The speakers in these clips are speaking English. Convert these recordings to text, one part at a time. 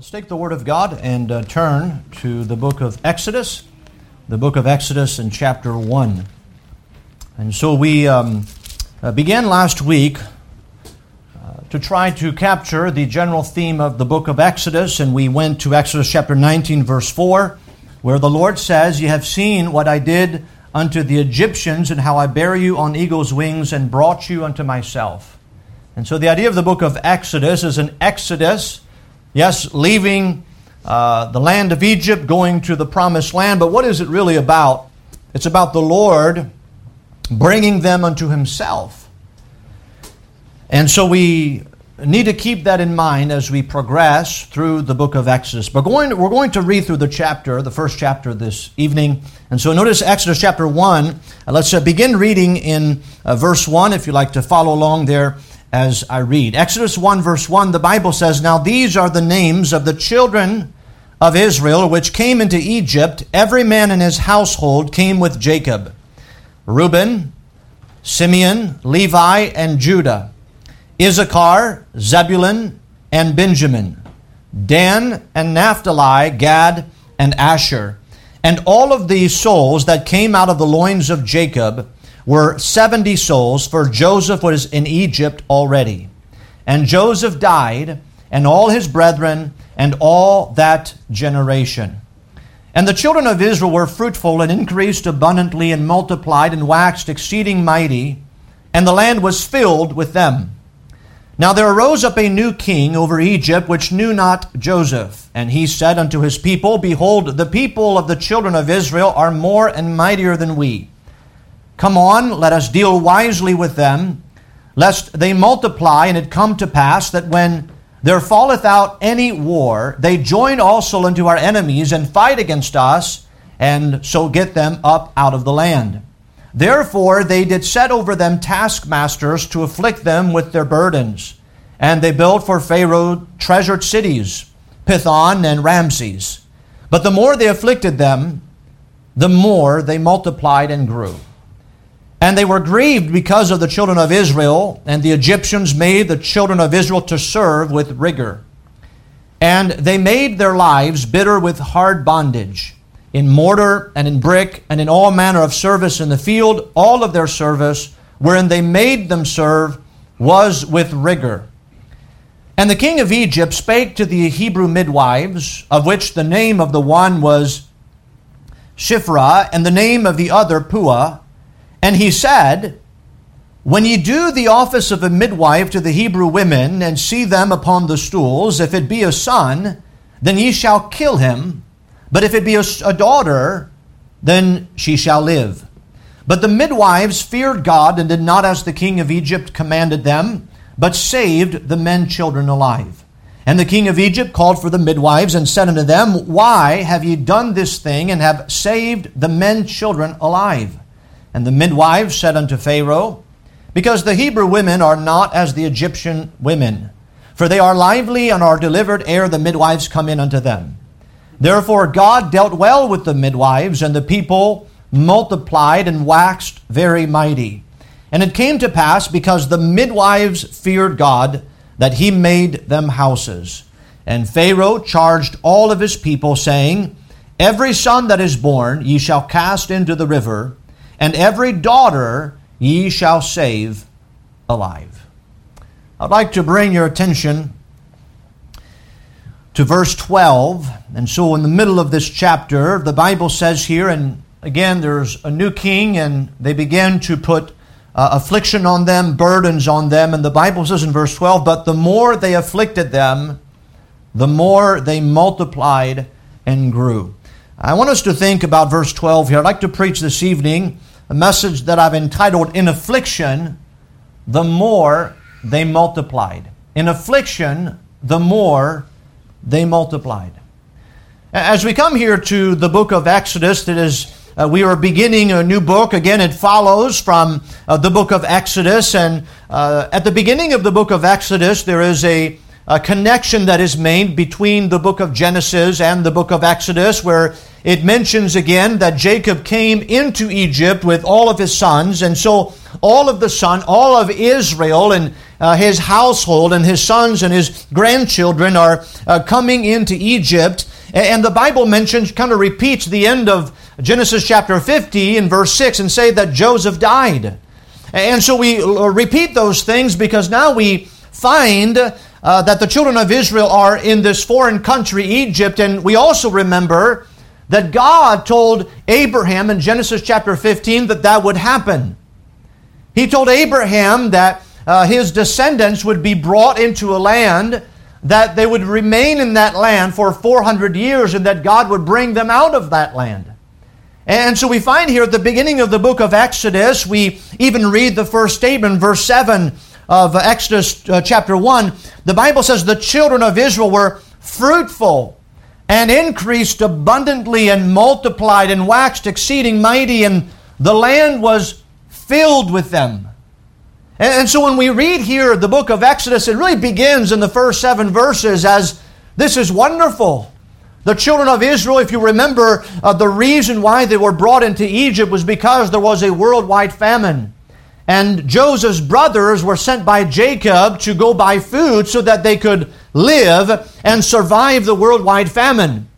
Let's take the Word of God and uh, turn to the book of Exodus, the book of Exodus in chapter 1. And so we um, uh, began last week uh, to try to capture the general theme of the book of Exodus, and we went to Exodus chapter 19, verse 4, where the Lord says, You have seen what I did unto the Egyptians, and how I bare you on eagle's wings and brought you unto myself. And so the idea of the book of Exodus is an exodus Yes, leaving uh, the land of Egypt, going to the promised land, but what is it really about? It's about the Lord bringing them unto Himself. And so we need to keep that in mind as we progress through the book of Exodus. But going, we're going to read through the chapter, the first chapter this evening. And so notice Exodus chapter 1. Uh, let's uh, begin reading in uh, verse 1 if you'd like to follow along there as I read. Exodus 1, verse 1, the Bible says, Now these are the names of the children of Israel which came into Egypt. Every man in his household came with Jacob Reuben, Simeon, Levi, and Judah, Issachar, Zebulun, and Benjamin, Dan and Naphtali, Gad, and Asher. And all of these souls that came out of the loins of Jacob, were 70 souls, for Joseph was in Egypt already. And Joseph died, and all his brethren, and all that generation. And the children of Israel were fruitful and increased abundantly and multiplied and waxed exceeding mighty, and the land was filled with them. Now there arose up a new king over Egypt, which knew not Joseph. And he said unto his people, Behold, the people of the children of Israel are more and mightier than we. Come on, let us deal wisely with them, lest they multiply, and it come to pass that when there falleth out any war, they join also unto our enemies and fight against us, and so get them up out of the land. Therefore they did set over them taskmasters to afflict them with their burdens. And they built for Pharaoh treasured cities, Pithom and Ramses. But the more they afflicted them, the more they multiplied and grew. And they were grieved because of the children of Israel, and the Egyptians made the children of Israel to serve with rigor. And they made their lives bitter with hard bondage, in mortar and in brick, and in all manner of service in the field. All of their service, wherein they made them serve, was with rigor. And the king of Egypt spake to the Hebrew midwives, of which the name of the one was Shiphrah, and the name of the other Puah and he said, When ye do the office of a midwife to the Hebrew women, and see them upon the stools, if it be a son, then ye shall kill him. But if it be a, a daughter, then she shall live. But the midwives feared God and did not as the king of Egypt commanded them, but saved the men children alive. And the king of Egypt called for the midwives and said unto them, Why have ye done this thing and have saved the men children alive? And the midwives said unto Pharaoh, Because the Hebrew women are not as the Egyptian women, for they are lively and are delivered ere the midwives come in unto them. Therefore God dealt well with the midwives, and the people multiplied and waxed very mighty. And it came to pass, because the midwives feared God, that he made them houses. And Pharaoh charged all of his people, saying, Every son that is born ye shall cast into the river, and every daughter ye shall save alive. I'd like to bring your attention to verse 12. And so, in the middle of this chapter, the Bible says here, and again, there's a new king, and they begin to put uh, affliction on them, burdens on them. And the Bible says in verse 12, But the more they afflicted them, the more they multiplied and grew. I want us to think about verse 12 here. I'd like to preach this evening a message that I've entitled In Affliction, the More They Multiplied. In affliction, the more they multiplied. As we come here to the book of Exodus, that is, uh, we are beginning a new book. Again, it follows from uh, the book of Exodus. And uh, at the beginning of the book of Exodus, there is a, a connection that is made between the book of Genesis and the book of Exodus, where it mentions again that Jacob came into Egypt with all of his sons, and so all of the son, all of Israel, and uh, his household and his sons and his grandchildren are uh, coming into Egypt. And the Bible mentions, kind of repeats the end of Genesis chapter 50 in verse 6 and say that Joseph died. And so we uh, repeat those things because now we find uh, that the children of Israel are in this foreign country, Egypt, and we also remember that God told Abraham in Genesis chapter 15 that that would happen. He told Abraham that uh, his descendants would be brought into a land, that they would remain in that land for 400 years, and that God would bring them out of that land. And so we find here at the beginning of the book of Exodus, we even read the first statement, verse 7 of Exodus uh, chapter 1. The Bible says the children of Israel were fruitful and increased abundantly and multiplied and waxed exceeding mighty, and the land was filled with them. And so when we read here the book of Exodus, it really begins in the first seven verses as this is wonderful. The children of Israel, if you remember, uh, the reason why they were brought into Egypt was because there was a worldwide famine. And Joseph's brothers were sent by Jacob to go buy food so that they could live and survive the worldwide famine.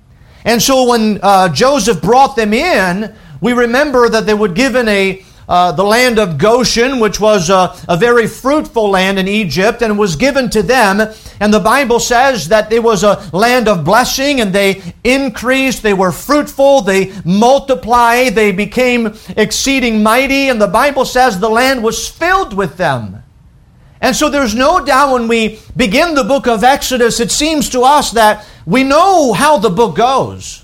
And so when uh, Joseph brought them in, we remember that they were given a uh, the land of Goshen, which was a, a, very fruitful land in Egypt, and was given to them. And the Bible says that it was a land of blessing, and they increased, they were fruitful, they multiplied, they became exceeding mighty, and the Bible says the land was filled with them. And so there's no doubt when we begin the book of Exodus, it seems to us that we know how the book goes.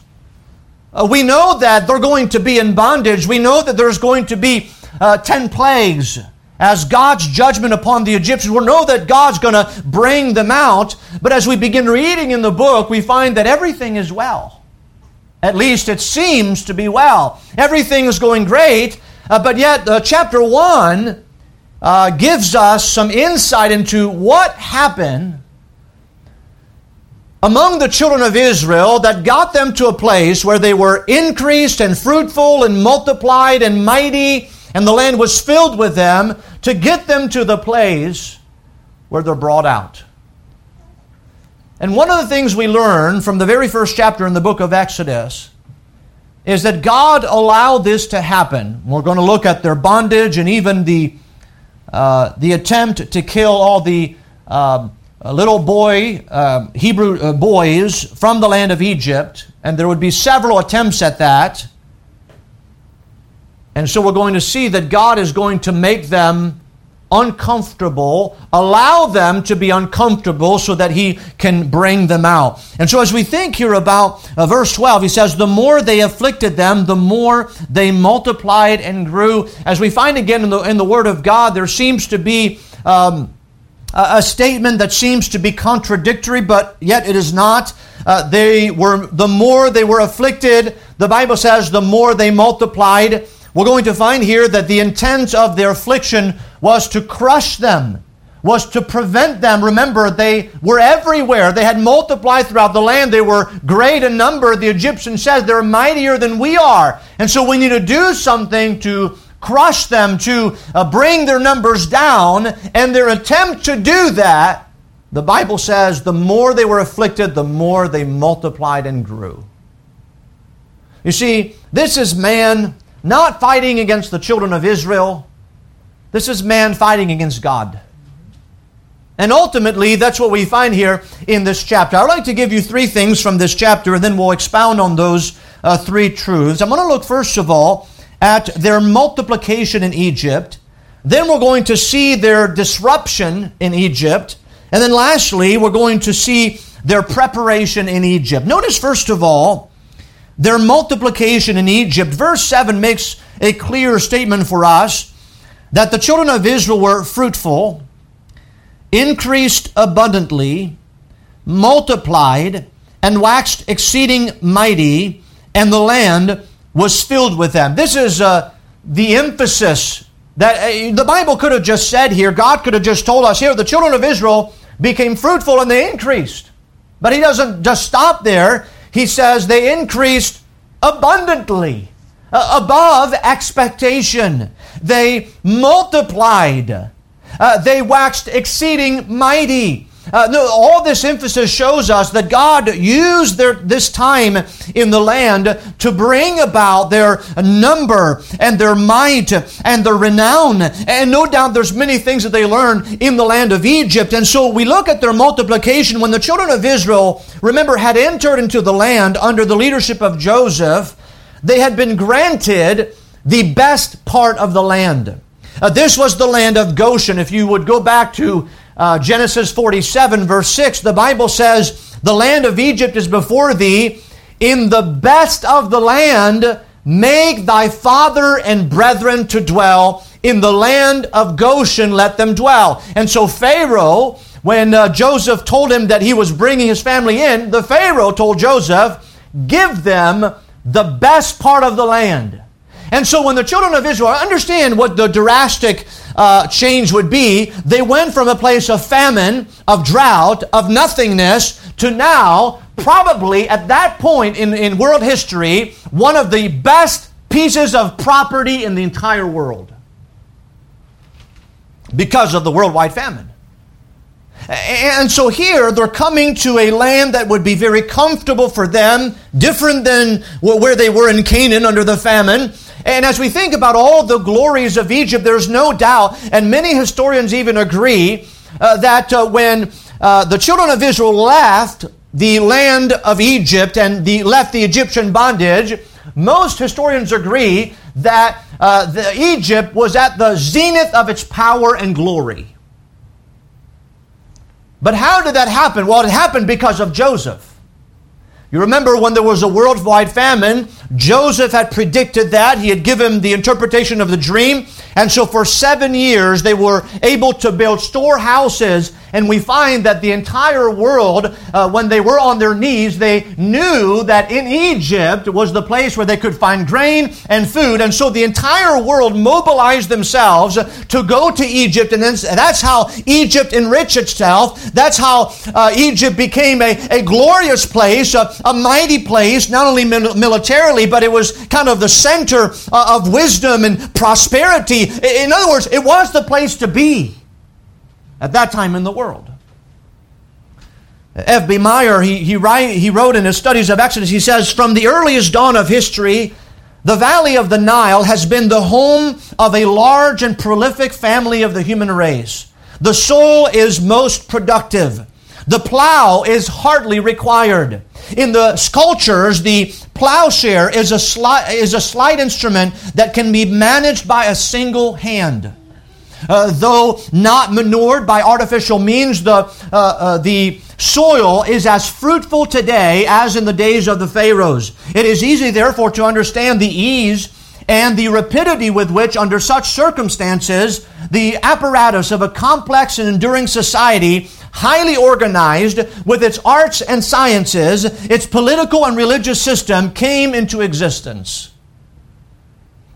Uh, we know that they're going to be in bondage. We know that there's going to be uh, 10 plagues as God's judgment upon the Egyptians. We know that God's going to bring them out. But as we begin reading in the book, we find that everything is well. At least it seems to be well. Everything is going great. Uh, but yet, uh, chapter 1 uh, gives us some insight into what happened among the children of Israel that got them to a place where they were increased and fruitful and multiplied and mighty, and the land was filled with them to get them to the place where they're brought out. And one of the things we learn from the very first chapter in the book of Exodus is that God allowed this to happen. We're going to look at their bondage and even the, uh, the attempt to kill all the. Uh, a little boy, uh, Hebrew uh, boys from the land of Egypt, and there would be several attempts at that. And so we're going to see that God is going to make them uncomfortable, allow them to be uncomfortable so that He can bring them out. And so as we think here about uh, verse 12, He says, The more they afflicted them, the more they multiplied and grew. As we find again in the, in the Word of God, there seems to be. Um, a statement that seems to be contradictory, but yet it is not. Uh, they were the more they were afflicted, the Bible says, the more they multiplied. We're going to find here that the intent of their affliction was to crush them, was to prevent them. Remember, they were everywhere. They had multiplied throughout the land. They were great in number. The Egyptian says they're mightier than we are. And so we need to do something to crush them, to uh, bring their numbers down, and their attempt to do that, the Bible says the more they were afflicted, the more they multiplied and grew. You see, this is man not fighting against the children of Israel, this is man fighting against God. And ultimately, that's what we find here in this chapter. I'd like to give you three things from this chapter, and then we'll expound on those uh, three truths. I'm going to look, first of all, at their multiplication in Egypt. Then we're going to see their disruption in Egypt. And then lastly, we're going to see their preparation in Egypt. Notice, first of all, their multiplication in Egypt. Verse 7 makes a clear statement for us that the children of Israel were fruitful, increased abundantly, multiplied, and waxed exceeding mighty, and the land was filled with them. This is uh, the emphasis that uh, the Bible could have just said here. God could have just told us here the children of Israel became fruitful and they increased. But He doesn't just stop there. He says they increased abundantly, uh, above expectation. They multiplied. uh, they waxed exceeding mighty. Uh, no, all this emphasis shows us that God used their, this time in the land to bring about their number and their might and their renown. And no doubt there's many things that they learned in the land of Egypt. And so we look at their multiplication when the children of Israel, remember, had entered into the land under the leadership of Joseph, they had been granted the best part of the land. Uh, this was the land of Goshen. If you would go back to uh, Genesis 47, verse 6, the Bible says, The land of Egypt is before thee. In the best of the land, make thy father and brethren to dwell. In the land of Goshen, let them dwell. And so Pharaoh, when uh, Joseph told him that he was bringing his family in, the Pharaoh told Joseph, Give them the best part of the land. And so when the children of Israel understand what the drastic uh, change would be, they went from a place of famine, of drought, of nothingness, to now, probably at that point in, in world history, one of the best pieces of property in the entire world because of the worldwide famine. And so here they're coming to a land that would be very comfortable for them, different than where they were in Canaan under the famine. And as we think about all the glories of Egypt, there's no doubt, and many historians even agree, uh, that uh, when uh, the children of Israel left the land of Egypt and the, left the Egyptian bondage, most historians agree that uh, the Egypt was at the zenith of its power and glory. But how did that happen? Well, it happened because of Joseph. You remember when there was a worldwide famine, Joseph had predicted that. He had given the interpretation of the dream. And so for seven years, they were able to build storehouses and we find that the entire world, uh, when they were on their knees, they knew that in Egypt was the place where they could find grain and food. And so the entire world mobilized themselves to go to Egypt. And then that's how Egypt enriched itself. That's how uh, Egypt became a, a glorious place, a, a mighty place, not only militarily, but it was kind of the center uh, of wisdom and prosperity. In other words, it was the place to be at that time in the world. F.B. Meyer, he, he, write, he wrote in his studies of Exodus, he says, From the earliest dawn of history, the valley of the Nile has been the home of a large and prolific family of the human race. The soul is most productive. The plow is hardly required. In the sculptures, the plowshare is a, is a slight instrument that can be managed by a single hand. Uh, though not manured by artificial means, the, uh, uh, the soil is as fruitful today as in the days of the Pharaohs. It is easy, therefore, to understand the ease and the rapidity with which, under such circumstances, the apparatus of a complex and enduring society, highly organized with its arts and sciences, its political and religious system, came into existence.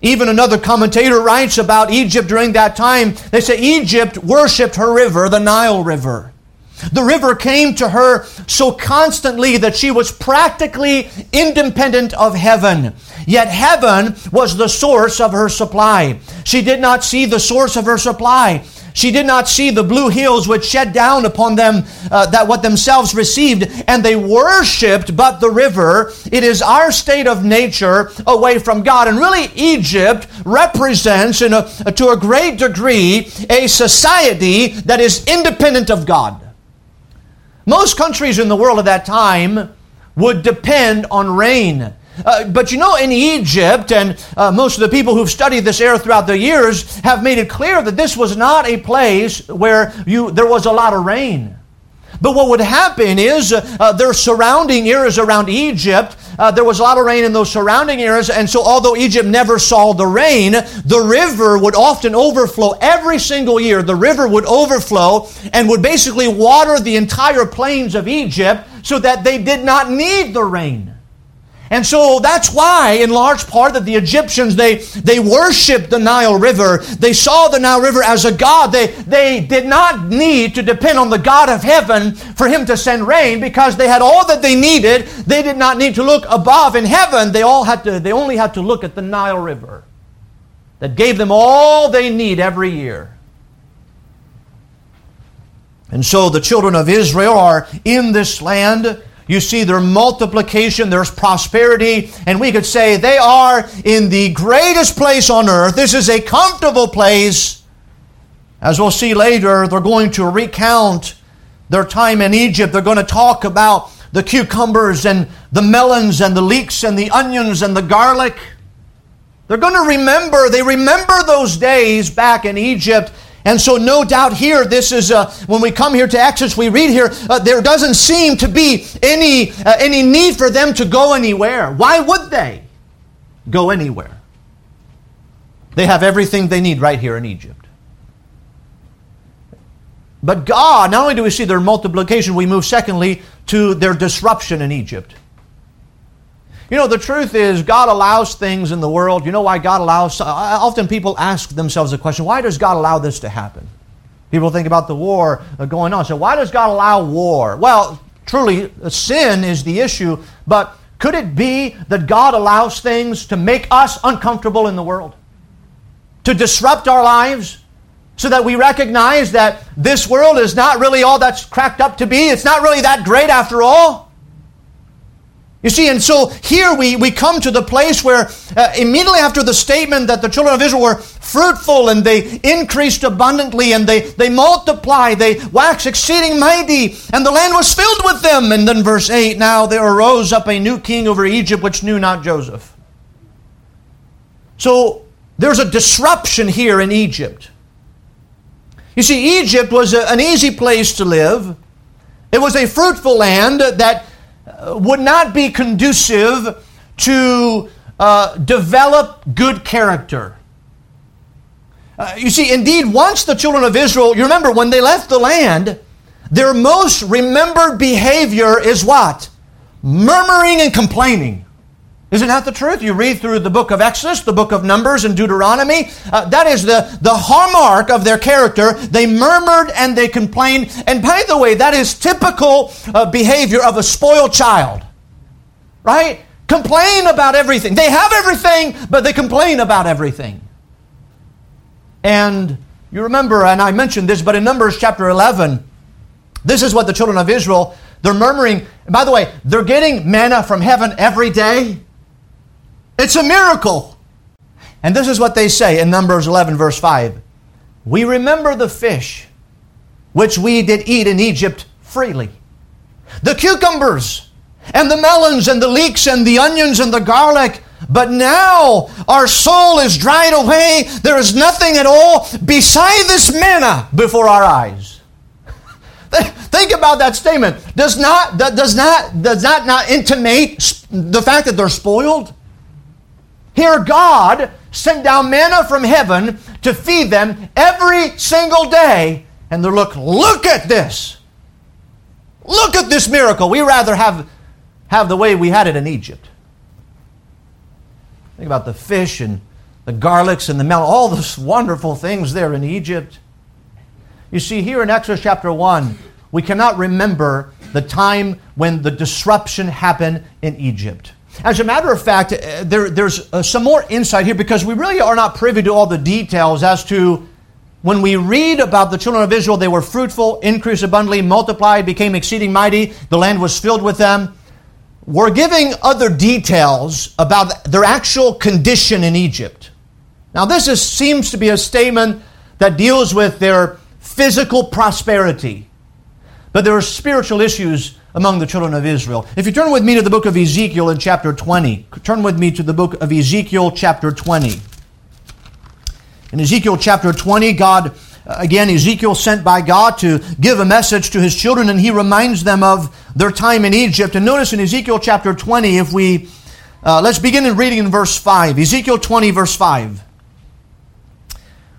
Even another commentator writes about Egypt during that time. They say Egypt worshiped her river, the Nile River. The river came to her so constantly that she was practically independent of heaven. Yet heaven was the source of her supply. She did not see the source of her supply. She did not see the blue hills which shed down upon them uh, that what themselves received, and they worshipped but the river. It is our state of nature away from God. And really, Egypt represents, in a, to a great degree, a society that is independent of God. Most countries in the world at that time would depend on rain. Uh, but you know, in Egypt, and uh, most of the people who've studied this area throughout the years have made it clear that this was not a place where you, there was a lot of rain. But what would happen is uh, uh their surrounding areas around Egypt, uh, there was a lot of rain in those surrounding areas, and so although Egypt never saw the rain, the river would often overflow every single year. The river would overflow and would basically water the entire plains of Egypt so that they did not need the rain. And so that's why, in large part, that the Egyptians, they, they worshiped the Nile River. They saw the Nile River as a God. They, they did not need to depend on the God of heaven for him to send rain because they had all that they needed. They did not need to look above in heaven. They, all had to, they only had to look at the Nile River that gave them all they need every year. And so the children of Israel are in this land. You see their multiplication, there's prosperity, and we could say they are in the greatest place on earth. This is a comfortable place. As we'll see later, they're going to recount their time in Egypt. They're going to talk about the cucumbers and the melons and the leeks and the onions and the garlic. They're going to remember, they remember those days back in Egypt and so, no doubt here, this is uh, when we come here to Exodus, we read here, uh, there doesn't seem to be any, uh, any need for them to go anywhere. Why would they go anywhere? They have everything they need right here in Egypt. But God, not only do we see their multiplication, we move secondly to their disruption in Egypt. You know, the truth is, God allows things in the world. You know why God allows? Uh, uh, often people ask themselves the question, why does God allow this to happen? People think about the war uh, going on. So, why does God allow war? Well, truly, uh, sin is the issue, but could it be that God allows things to make us uncomfortable in the world? To disrupt our lives? So that we recognize that this world is not really all that's cracked up to be. It's not really that great after all. You see, and so here we, we come to the place where uh, immediately after the statement that the children of Israel were fruitful and they increased abundantly and they, they multiply, they wax exceeding mighty, and the land was filled with them. And then verse 8 now there arose up a new king over Egypt which knew not Joseph. So there's a disruption here in Egypt. You see, Egypt was a, an easy place to live. It was a fruitful land that would not be conducive to uh, develop good character. Uh, you see, indeed, once the children of Israel, you remember when they left the land, their most remembered behavior is what? Murmuring and complaining. Isn't that the truth? You read through the book of Exodus, the book of Numbers, and Deuteronomy. Uh, that is the, the hallmark of their character. They murmured and they complained. And by the way, that is typical uh, behavior of a spoiled child. Right? Complain about everything. They have everything, but they complain about everything. And you remember, and I mentioned this, but in Numbers chapter 11, this is what the children of Israel, they're murmuring. And by the way, they're getting manna from heaven every day. It's a miracle. And this is what they say in Numbers 11, verse 5. We remember the fish which we did eat in Egypt freely, the cucumbers, and the melons, and the leeks, and the onions, and the garlic. But now our soul is dried away. There is nothing at all beside this manna before our eyes. Think about that statement. Does not, does not, does that not intimate the fact that they're spoiled? Here, God sent down manna from heaven to feed them every single day. And they're look, look at this. Look at this miracle. We rather have, have the way we had it in Egypt. Think about the fish and the garlics and the melon, all those wonderful things there in Egypt. You see, here in Exodus chapter 1, we cannot remember the time when the disruption happened in Egypt. As a matter of fact, uh, there, there's uh, some more insight here because we really are not privy to all the details as to when we read about the children of Israel, they were fruitful, increased abundantly, multiplied, became exceeding mighty, the land was filled with them. We're giving other details about their actual condition in Egypt. Now, this is, seems to be a statement that deals with their physical prosperity, but there are spiritual issues among the children of Israel. If you turn with me to the book of Ezekiel in chapter 20, turn with me to the book of Ezekiel chapter 20. In Ezekiel chapter 20, God, again, Ezekiel sent by God to give a message to his children, and he reminds them of their time in Egypt. And notice in Ezekiel chapter 20, if we, uh, let's begin in reading in verse 5. Ezekiel 20, verse 5.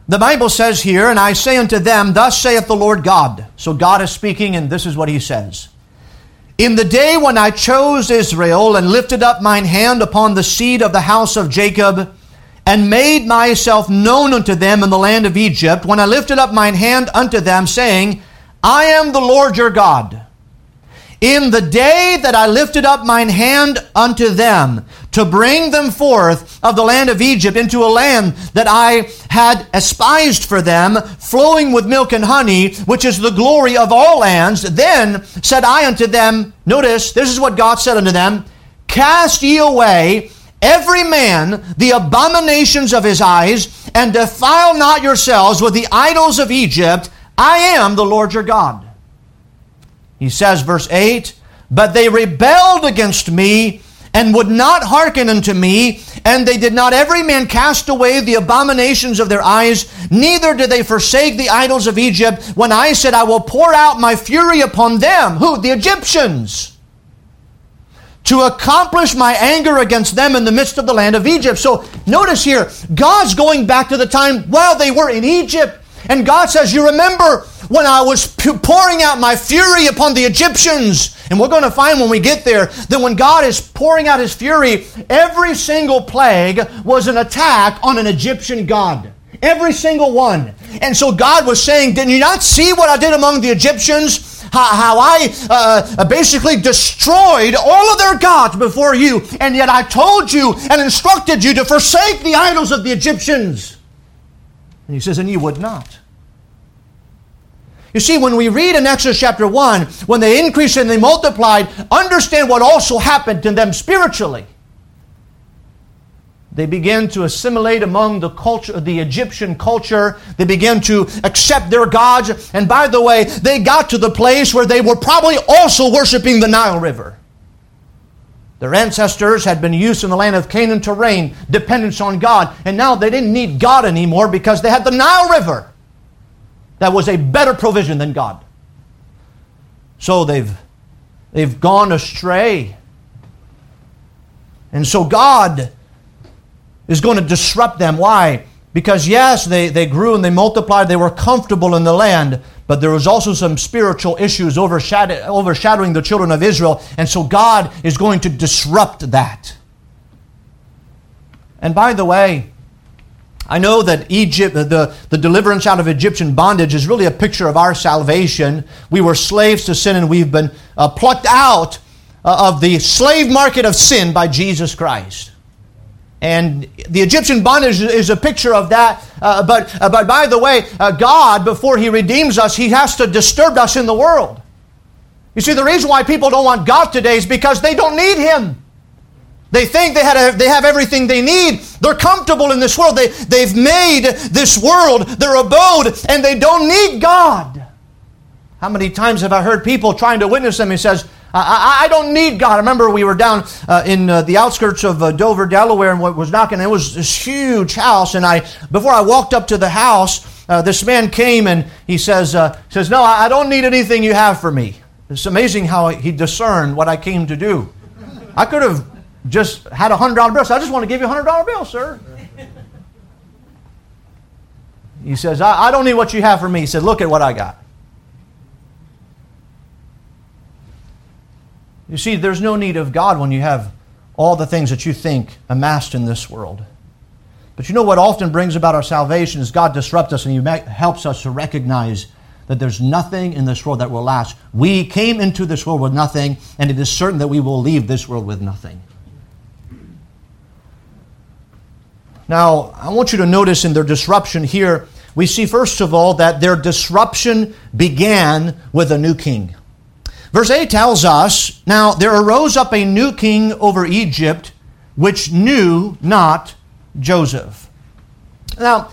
The Bible says here, And I say unto them, Thus saith the Lord God. So God is speaking, and this is what he says. In the day when I chose Israel and lifted up mine hand upon the seed of the house of Jacob, and made myself known unto them in the land of Egypt, when I lifted up mine hand unto them, saying, I am the Lord your God. in the day that I lifted up mine hand unto them to bring them forth of the land of Egypt into a land that I had espised for them, flowing with milk and honey, which is the glory of all lands, then said I unto them, notice, this is what God said unto them, cast ye away every man the abominations of his eyes, and defile not yourselves with the idols of Egypt. I am the Lord your God. He says, verse 8, But they rebelled against me and would not hearken unto me, and they did not every man cast away the abominations of their eyes, neither did they forsake the idols of Egypt, when I said, I will pour out my fury upon them. Who? The Egyptians. To accomplish my anger against them in the midst of the land of Egypt. So notice here, God's going back to the time while they were in Egypt. And God says, You remember when I was pouring out my fury upon the Egyptians. And we're going to find when we get there that when God is pouring out his fury, every single plague was an attack on an Egyptian god. Every single one. And so God was saying, Did you not see what I did among the Egyptians? How, I uh, basically destroyed all of their gods before you. And yet I told you and instructed you to forsake the idols of the Egyptians. And he says, And you would not. You see, when we read in Exodus chapter 1, when they increased and they multiplied, understand what also happened to them spiritually. They began to assimilate among the culture, the Egyptian culture. They began to accept their gods. And by the way, they got to the place where they were probably also worshiping the Nile River. Their ancestors had been used in the land of Canaan to reign, dependence on God. And now they didn't need God anymore because they had the Nile River that was a better provision than God. So they've, they've gone astray. And so God is going to disrupt them. Why? Because, yes, they, they grew and they multiplied, they were comfortable in the land, but there was also some spiritual issues overshadow, overshadowing the children of Israel. And so God is going to disrupt that. And by the way, I know that Egypt, the, the deliverance out of Egyptian bondage is really a picture of our salvation. We were slaves to sin and we've been uh, plucked out uh, of the slave market of sin by Jesus Christ. And the Egyptian bondage is a picture of that. Uh, but, uh, but by the way, uh, God, before He redeems us, He has to disturb us in the world. You see, the reason why people don't want God today is because they don't need Him. They think they, had a, they have everything they need. They're comfortable in this world. They, they've made this world their abode and they don't need God. How many times have I heard people trying to witness them? He says, I, I, I don't need God. I remember we were down uh, in uh, the outskirts of uh, Dover, Delaware, and what was knocking. It was this huge house, and I before I walked up to the house, uh, this man came and he says, uh, says, No, I don't need anything you have for me. It's amazing how he discerned what I came to do. I could have just had a hundred dollar bill. So I just want to give you a hundred dollar bill, sir. He says, I, I don't need what you have for me. He said, Look at what I got. You see, there's no need of God when you have all the things that you think amassed in this world. But you know what often brings about our salvation is God disrupts us and He helps us to recognize that there's nothing in this world that will last. We came into this world with nothing, and it is certain that we will leave this world with nothing. Now, I want you to notice in their disruption here, we see first of all that their disruption began with a new king. Verse 8 tells us Now there arose up a new king over Egypt, which knew not Joseph. Now,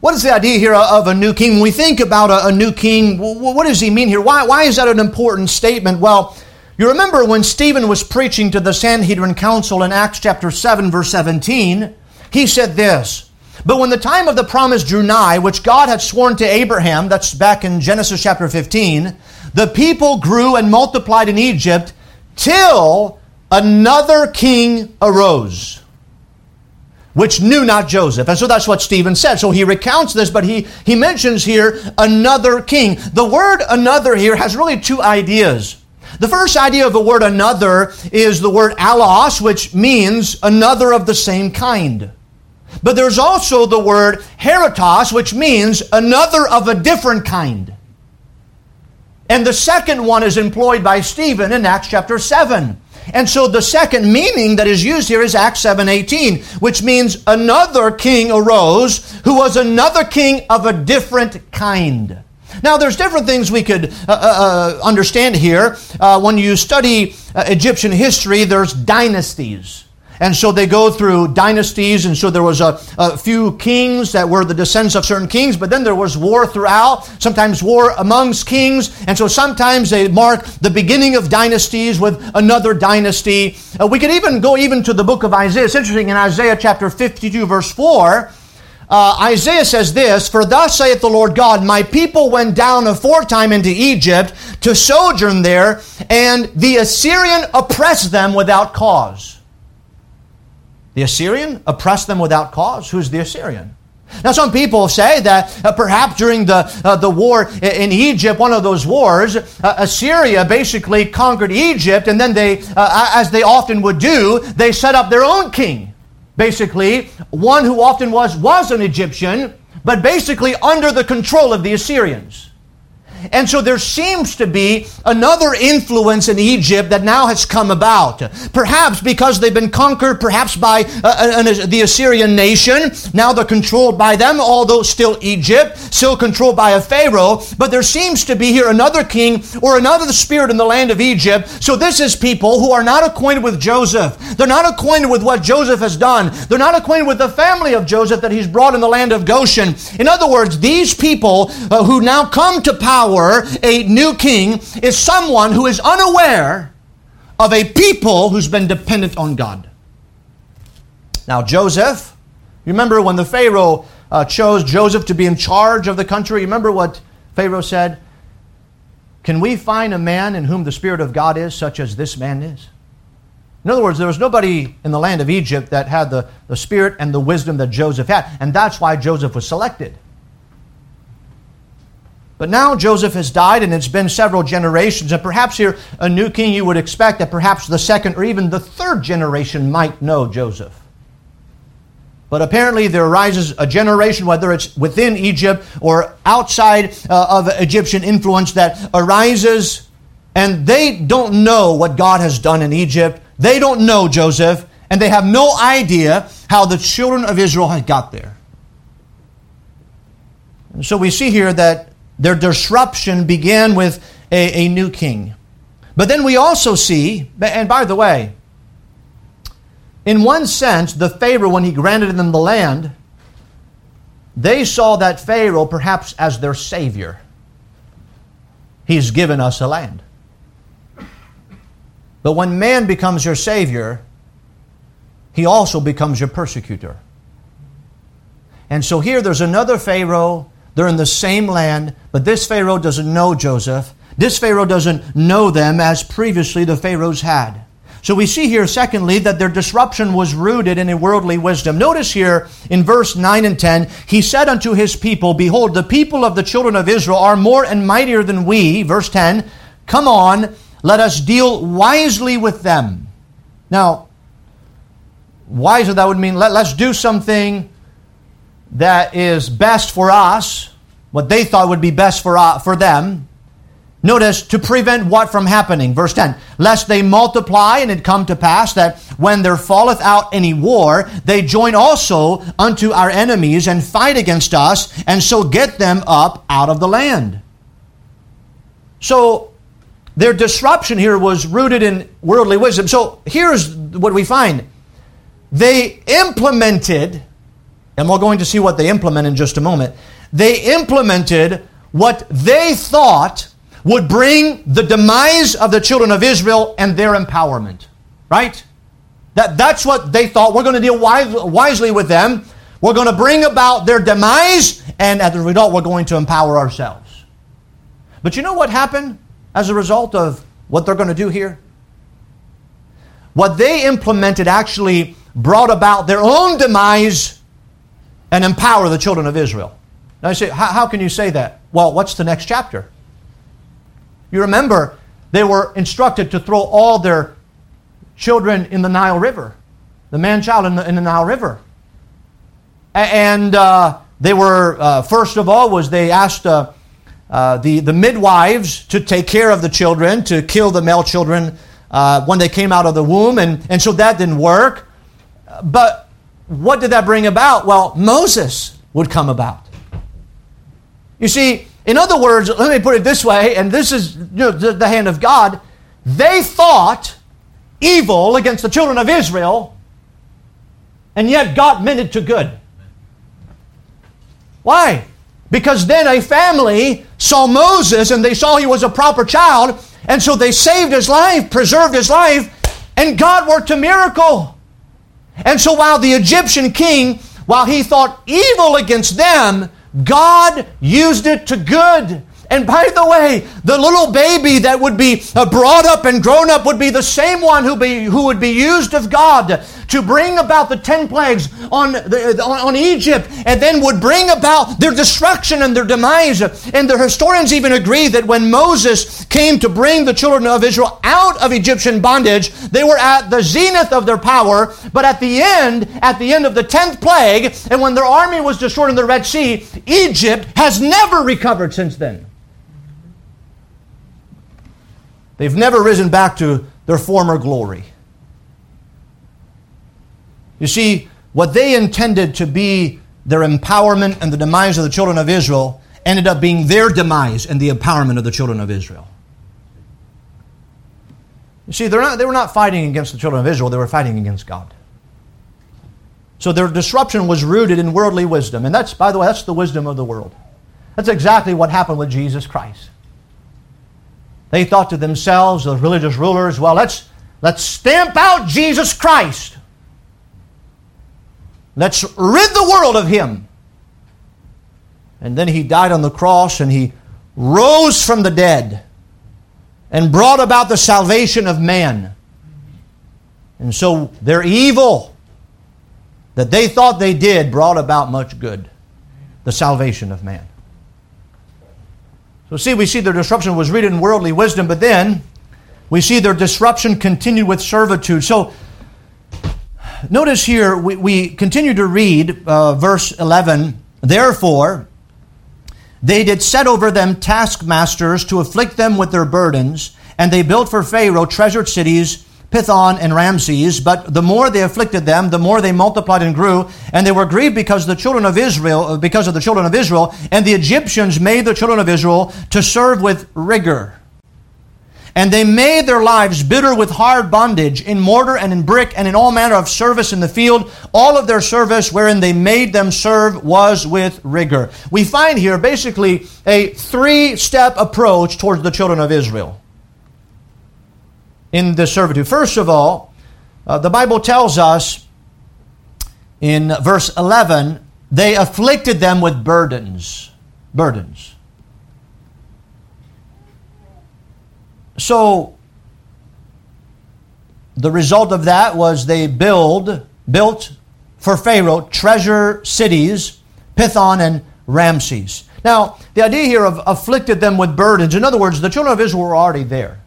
what is the idea here of a new king? When we think about a, new king, what does he mean here? Why, why is that an important statement? Well, you remember when Stephen was preaching to the Sanhedrin Council in Acts chapter 7, verse 17, he said this But when the time of the promise drew nigh, which God had sworn to Abraham, that's back in Genesis chapter 15, the people grew and multiplied in Egypt till another king arose which knew not Joseph. And so that's what Stephen said. So he recounts this, but he, he mentions here another king. The word another here has really two ideas. The first idea of the word another is the word allos, which means another of the same kind. But there's also the word heteros, which means another of a different kind. And the second one is employed by Stephen in Acts chapter 7. And so the second meaning that is used here is Acts 7:18, which means another king arose who was another king of a different kind. Now, there's different things we could uh, uh, uh understand here. Uh, when you study uh, Egyptian history, there's dynasties. And so they go through dynasties, and so there was a, a, few kings that were the descendants of certain kings, but then there was war throughout, sometimes war amongst kings, and so sometimes they mark the beginning of dynasties with another dynasty. Uh, we could even go even to the book of Isaiah. It's interesting in Isaiah chapter 52, verse 4. Uh, Isaiah says this For thus saith the Lord God, My people went down aforetime into Egypt to sojourn there, and the Assyrian oppressed them without cause. The Assyrian oppressed them without cause. Who's the Assyrian? Now, some people say that uh, perhaps during the, uh, the war in Egypt, one of those wars, uh, Assyria basically conquered Egypt, and then they, uh, as they often would do, they set up their own king. Basically, one who often was, was an Egyptian, but basically under the control of the Assyrians. And so there seems to be another influence in Egypt that now has come about. Perhaps because they've been conquered, perhaps by uh, uh the Assyrian nation. Now they're controlled by them, although still Egypt, still controlled by a Pharaoh. But there seems to be here another king or another spirit in the land of Egypt. So this is people who are not acquainted with Joseph. They're not acquainted with what Joseph has done. They're not acquainted with the family of Joseph that he's brought in the land of Goshen. In other words, these people uh, who now come to power power, a new king, is someone who is unaware of a people who's been dependent on God. Now, Joseph, remember when the Pharaoh uh, chose Joseph to be in charge of the country? Remember what Pharaoh said? Can we find a man in whom the Spirit of God is, such as this man is? In other words, there was nobody in the land of Egypt that had the, the spirit and the wisdom that Joseph had. And that's why Joseph was selected. But now Joseph has died, and it's been several generations, and perhaps here a new king you would expect that perhaps the second or even the third generation might know Joseph. But apparently, there arises a generation, whether it's within Egypt or outside uh, of Egyptian influence, that arises and they don't know what God has done in Egypt. They don't know Joseph, and they have no idea how the children of Israel had got there. And so we see here that their disruption began with a, a new king. But then we also see, and by the way, in one sense, the Pharaoh, when he granted them the land, they saw that Pharaoh perhaps as their savior. He's given us a land. But when man becomes your savior, he also becomes your persecutor. And so here there's another Pharaoh they're in the same land, but this Pharaoh doesn't know Joseph. This Pharaoh doesn't know them as previously the Pharaohs had. So we see here, secondly, that their disruption was rooted in a worldly wisdom. Notice here in verse 9 and 10, he said unto his people, Behold, the people of the children of Israel are more and mightier than we. Verse 10, Come on, let us deal wisely with them. Now, wiser, that would mean let, us do something that is best for us, what they thought would be best for, uh, for them. Notice, to prevent what from happening? Verse 10 Lest they multiply, and it come to pass that when there falleth out any war, they join also unto our enemies and fight against us, and so get them up out of the land. So, their disruption here was rooted in worldly wisdom. So, here's what we find they implemented and we're going to see what they implement in just a moment. They implemented what they thought would bring the demise of the children of Israel and their empowerment. Right? That, that's what they thought. We're going to deal wise, wisely with them. We're going to bring about their demise, and as a result, we're going to empower ourselves. But you know what happened as a result of what they're going to do here? What they implemented actually brought about their own demise and empower the children of Israel. Now you say, how, how can you say that? Well, what's the next chapter? You remember they were instructed to throw all their children in the Nile River, the man child in the, in the Nile River. And uh, they were, uh, first of all, was they asked uh, uh, the, the midwives to take care of the children, to kill the male children uh, when they came out of the womb, and, and so that didn't work. But what did that bring about? Well, Moses would come about. You see, in other words, let me put it this way, and this is you know, the, the hand of God. They thought evil against the children of Israel, and yet God meant it to good. Why? Because then a family saw Moses and they saw he was a proper child, and so they saved his life, preserved his life, and God worked a miracle. And so while the Egyptian king, while he thought evil against them, God used it to good. And by the way, the little baby that would be uh, brought up and grown up would be the same one who, be, who would be used of God to bring about the ten plagues on, the, on Egypt and then would bring about their destruction and their demise. And the historians even agree that when Moses came to bring the children of Israel out of Egyptian bondage, they were at the zenith of their power, but at the end, at the end of the tenth plague, and when their army was destroyed in the Red Sea, Egypt has never recovered since then. They've never risen back to their former glory. You see, what they intended to be their empowerment and the demise of the children of Israel ended up being their demise and the empowerment of the children of Israel. You see, not, they were not fighting against the children of Israel, they were fighting against God. So their disruption was rooted in worldly wisdom. And that's, by the way, that's the wisdom of the world. That's exactly what happened with Jesus Christ. They thought to themselves, the religious rulers, well, let's, let's stamp out Jesus Christ. Let's rid the world of him. And then he died on the cross and he rose from the dead and brought about the salvation of man. And so their evil that they thought they did brought about much good the salvation of man. So, see, we see their disruption was rooted in worldly wisdom, but then we see their disruption continued with servitude. So, notice here, we, we continue to read uh, verse 11. Therefore, they did set over them taskmasters to afflict them with their burdens, and they built for Pharaoh treasured cities Pithom and Ramses, but the more they afflicted them, the more they multiplied and grew, and they were grieved because the children of Israel, because of the children of Israel, and the Egyptians made the children of Israel to serve with rigor. And they made their lives bitter with hard bondage in mortar and in brick and in all manner of service in the field. All of their service wherein they made them serve was with rigor. We find here basically a three step approach towards the children of Israel in the servitude. First of all, uh, the Bible tells us in verse 11, they afflicted them with burdens. Burdens. So, the result of that was they build, built for Pharaoh treasure cities, Pithom and Ramses. Now, the idea here of afflicted them with burdens, in other words, the children of Israel were already there.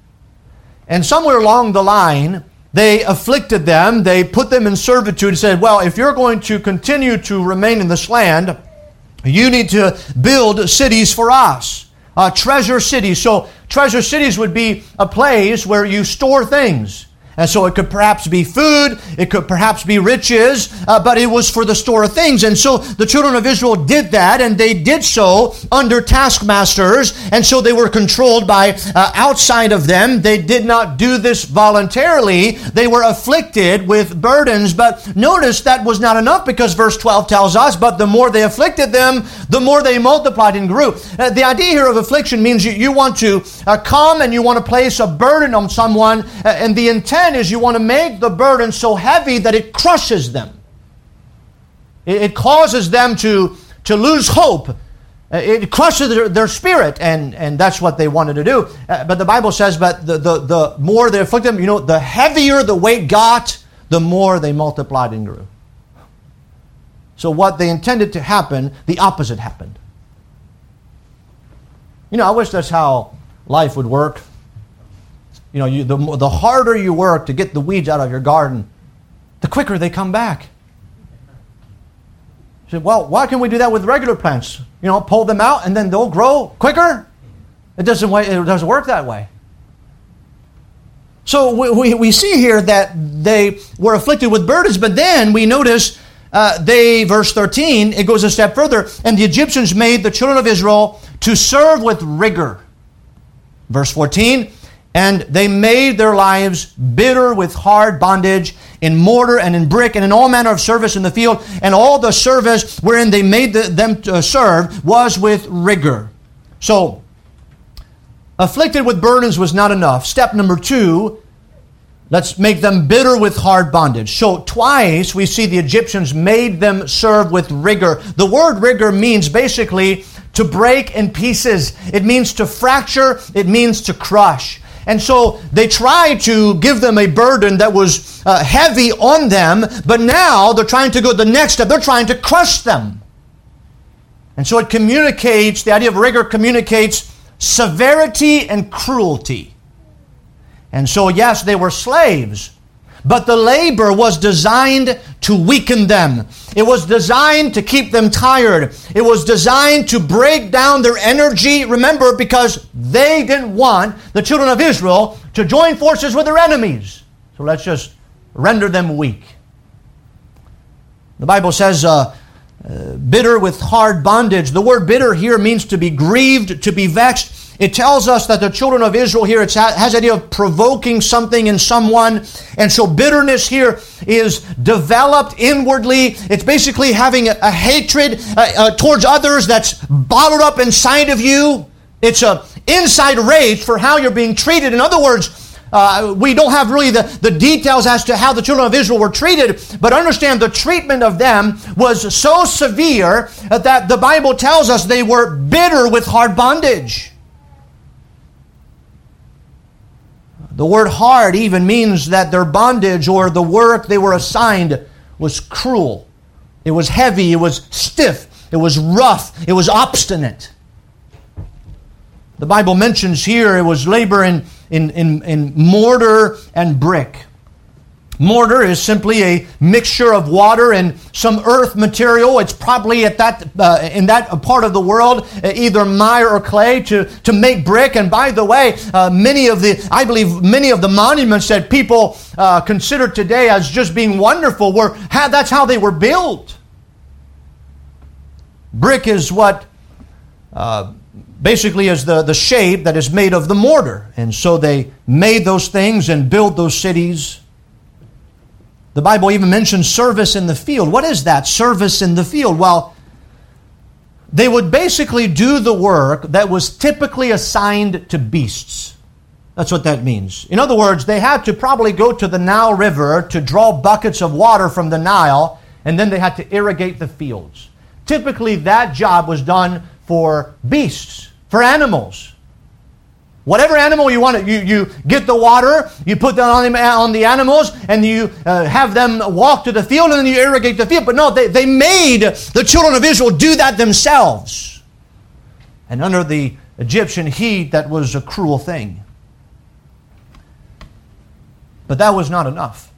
And somewhere along the line, they afflicted them, they put them in servitude, and said, Well, if you're going to continue to remain in this land, you need to build cities for us, uh, treasure cities. So, treasure cities would be a place where you store things. And so it could perhaps be food, it could perhaps be riches, uh, but it was for the store of things. And so the children of Israel did that, and they did so under taskmasters, and so they were controlled by uh, outside of them. They did not do this voluntarily, they were afflicted with burdens. But notice that was not enough because verse 12 tells us, but the more they afflicted them, the more they multiplied and grew. Uh, the idea here of affliction means you, you want to uh, come and you want to place a burden on someone, uh, and the intent is you want to make the burden so heavy that it crushes them. It, causes them to, to lose hope. Uh, it crushes their, their, spirit, and, and that's what they wanted to do. Uh, but the Bible says, but the, the, the more they afflict them, you know, the heavier the weight got, the more they multiplied and grew. So what they intended to happen, the opposite happened. You know, I wish that's how life would work. You know, you, the, the harder you work to get the weeds out of your garden, the quicker they come back. You say, well, why can we do that with regular plants? You know, pull them out and then they'll grow quicker? It doesn't, it doesn't work that way. So we, we, we see here that they were afflicted with burdens, but then we notice uh, they, verse 13, it goes a step further, and the Egyptians made the children of Israel to serve with rigor. Verse 14, and they made their lives bitter with hard bondage in mortar and in brick and in all manner of service in the field, and all the service wherein they made the, them to serve was with rigor. So, afflicted with burdens was not enough. Step number two, let's make them bitter with hard bondage. So, twice we see the Egyptians made them serve with rigor. The word rigor means basically to break in pieces, it means to fracture, it means to crush. And so they tried to give them a burden that was uh, heavy on them, but now they're trying to go the next step. They're trying to crush them. And so it communicates, the idea of rigor communicates severity and cruelty. And so, yes, they were slaves, but the labor was designed to weaken them. It was designed to keep them tired. It was designed to break down their energy. Remember, because they didn't want the children of Israel to join forces with their enemies. So let's just render them weak. The Bible says, uh, uh, bitter with hard bondage. The word bitter here means to be grieved, to be vexed. It tells us that the children of Israel here it has the idea of provoking something in someone. And so bitterness here is developed inwardly. It's basically having a, a hatred uh, uh, towards others that's bottled up inside of you. It's a inside rage for how you're being treated. In other words, uh, we don't have really the, the details as to how the children of Israel were treated, but understand the treatment of them was so severe that the Bible tells us they were bitter with hard bondage. The word hard even means that their bondage or the work they were assigned was cruel. It was heavy, it was stiff, it was rough, it was obstinate. The Bible mentions here it was labor in, in, in, in mortar and brick. Mortar is simply a mixture of water and some earth material. It's probably at that uh, in that part of the world uh, either mire or clay to, to make brick. And by the way, uh, many of the I believe many of the monuments that people uh, consider today as just being wonderful were how, that's how they were built. Brick is what uh, basically is the, the shape that is made of the mortar. And so they made those things and built those cities. The Bible even mentions service in the field. What is that, service in the field? Well, they would basically do the work that was typically assigned to beasts. That's what that means. In other words, they had to probably go to the Nile River to draw buckets of water from the Nile, and then they had to irrigate the fields. Typically, that job was done for beasts, for animals. Whatever animal you want, you, you get the water, you put that on on the animals, and you uh, have them walk to the field, and then you irrigate the field. But no, they, they made the children of Israel do that themselves. And under the Egyptian heat, that was a cruel thing. But that was not enough.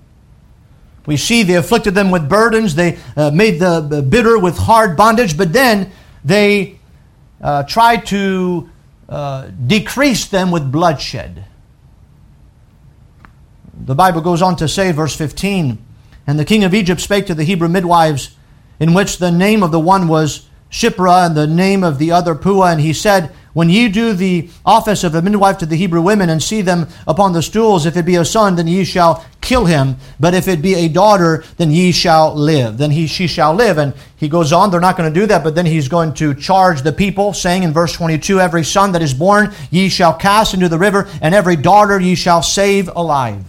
We see they afflicted them with burdens, they uh, made the bitter with hard bondage, but then they uh, tried to uh, decrease them with bloodshed. The Bible goes on to say, verse 15, And the king of Egypt spake to the Hebrew midwives, in which the name of the one was Shiphrah, and the name of the other Puah, and he said, when ye do the office of a midwife to the Hebrew women and see them upon the stools, if it be a son, then ye shall kill him. But if it be a daughter, then ye shall live. Then he, she shall live. And he goes on, they're not going to do that, but then he's going to charge the people, saying in verse 22, Every son that is born ye shall cast into the river, and every daughter ye shall save alive.